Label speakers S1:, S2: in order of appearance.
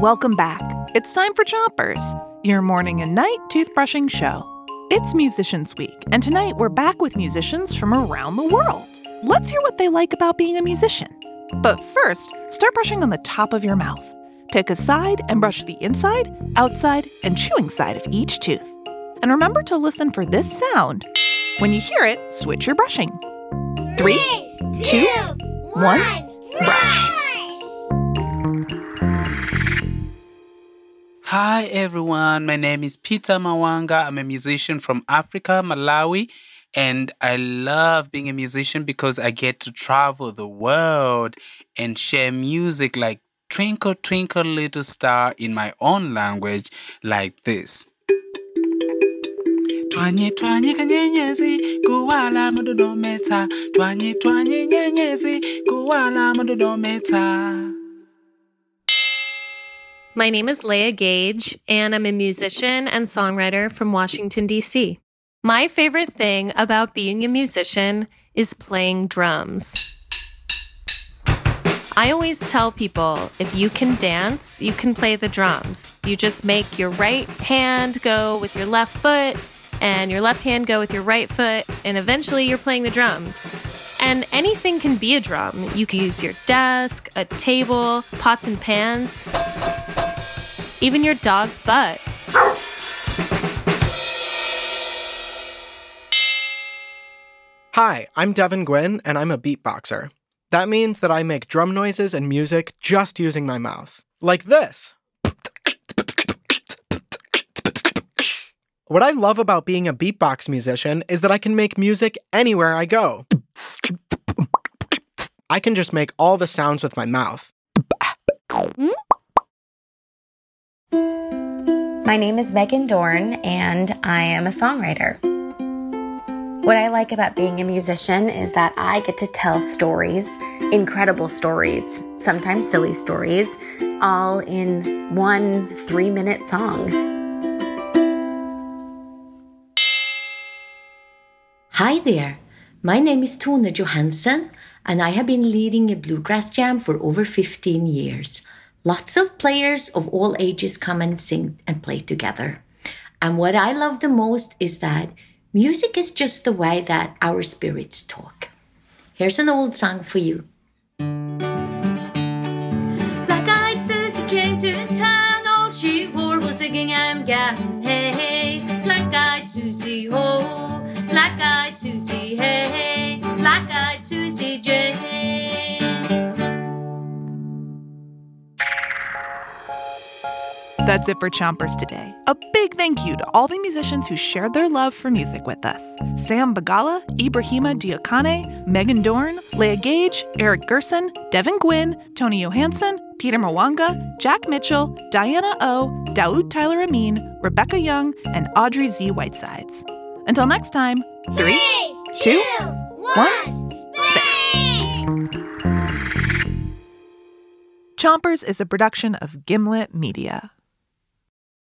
S1: Welcome back. It's time for Chompers, your morning and night toothbrushing show. It's Musicians Week, and tonight we're back with musicians from around the world. Let's hear what they like about being a musician. But first, start brushing on the top of your mouth. Pick a side and brush the inside, outside, and chewing side of each tooth. And remember to listen for this sound. When you hear it, switch your brushing. Three, two, one, brush.
S2: Hi everyone, my name is Peter Mawanga. I'm a musician from Africa, Malawi, and I love being a musician because I get to travel the world and share music like Twinkle Twinkle Little Star in my own language, like this. Twanye twanye kanyenyezi kuwala madodometa Twanye twanye nyenyezi kuwala madodometa
S3: My name is Leah Gage, and I'm a musician and songwriter from Washington, D.C. My favorite thing about being a musician is playing drums. I always tell people if you can dance, you can play the drums. You just make your right hand go with your left foot and your left hand go with your right foot, and eventually you're playing the drums. And anything can be a drum. You can use your desk, a table, pots and pans, even your dog's butt.
S4: Hi, I'm Devin Gwynn, and I'm a beatboxer. That means that I make drum noises and music just using my mouth. Like this. What I love about being a beatbox musician is that I can make music anywhere I go. I can just make all the sounds with my mouth. Hmm?
S5: My name is Megan Dorn, and I am a songwriter. What I like about being a musician is that I get to tell stories, incredible stories, sometimes silly stories, all in one three minute song.
S6: Hi there. My name is Tone Johansson, and I have been leading a bluegrass jam for over 15 years. Lots of players of all ages come and sing and play together. And what I love the most is that music is just the way that our spirits talk. Here's an old song for you.
S7: Black eyed Susie came to town, all she wore was a gingham gown. Hey, hey, black eyed Susie, ho, black eyed Susie, hey, hey, black eyed Susie J.
S1: That's it for Chompers today. A big thank you to all the musicians who shared their love for music with us Sam Bagala, Ibrahima Diakane, Megan Dorn, Leah Gage, Eric Gerson, Devin Gwynn, Tony Johansson, Peter Mawanga, Jack Mitchell, Diana O, Daoud Tyler-Ameen, Rebecca Young, and Audrey Z. Whitesides. Until next time, three, two, one, spit. Chompers is a production of Gimlet Media.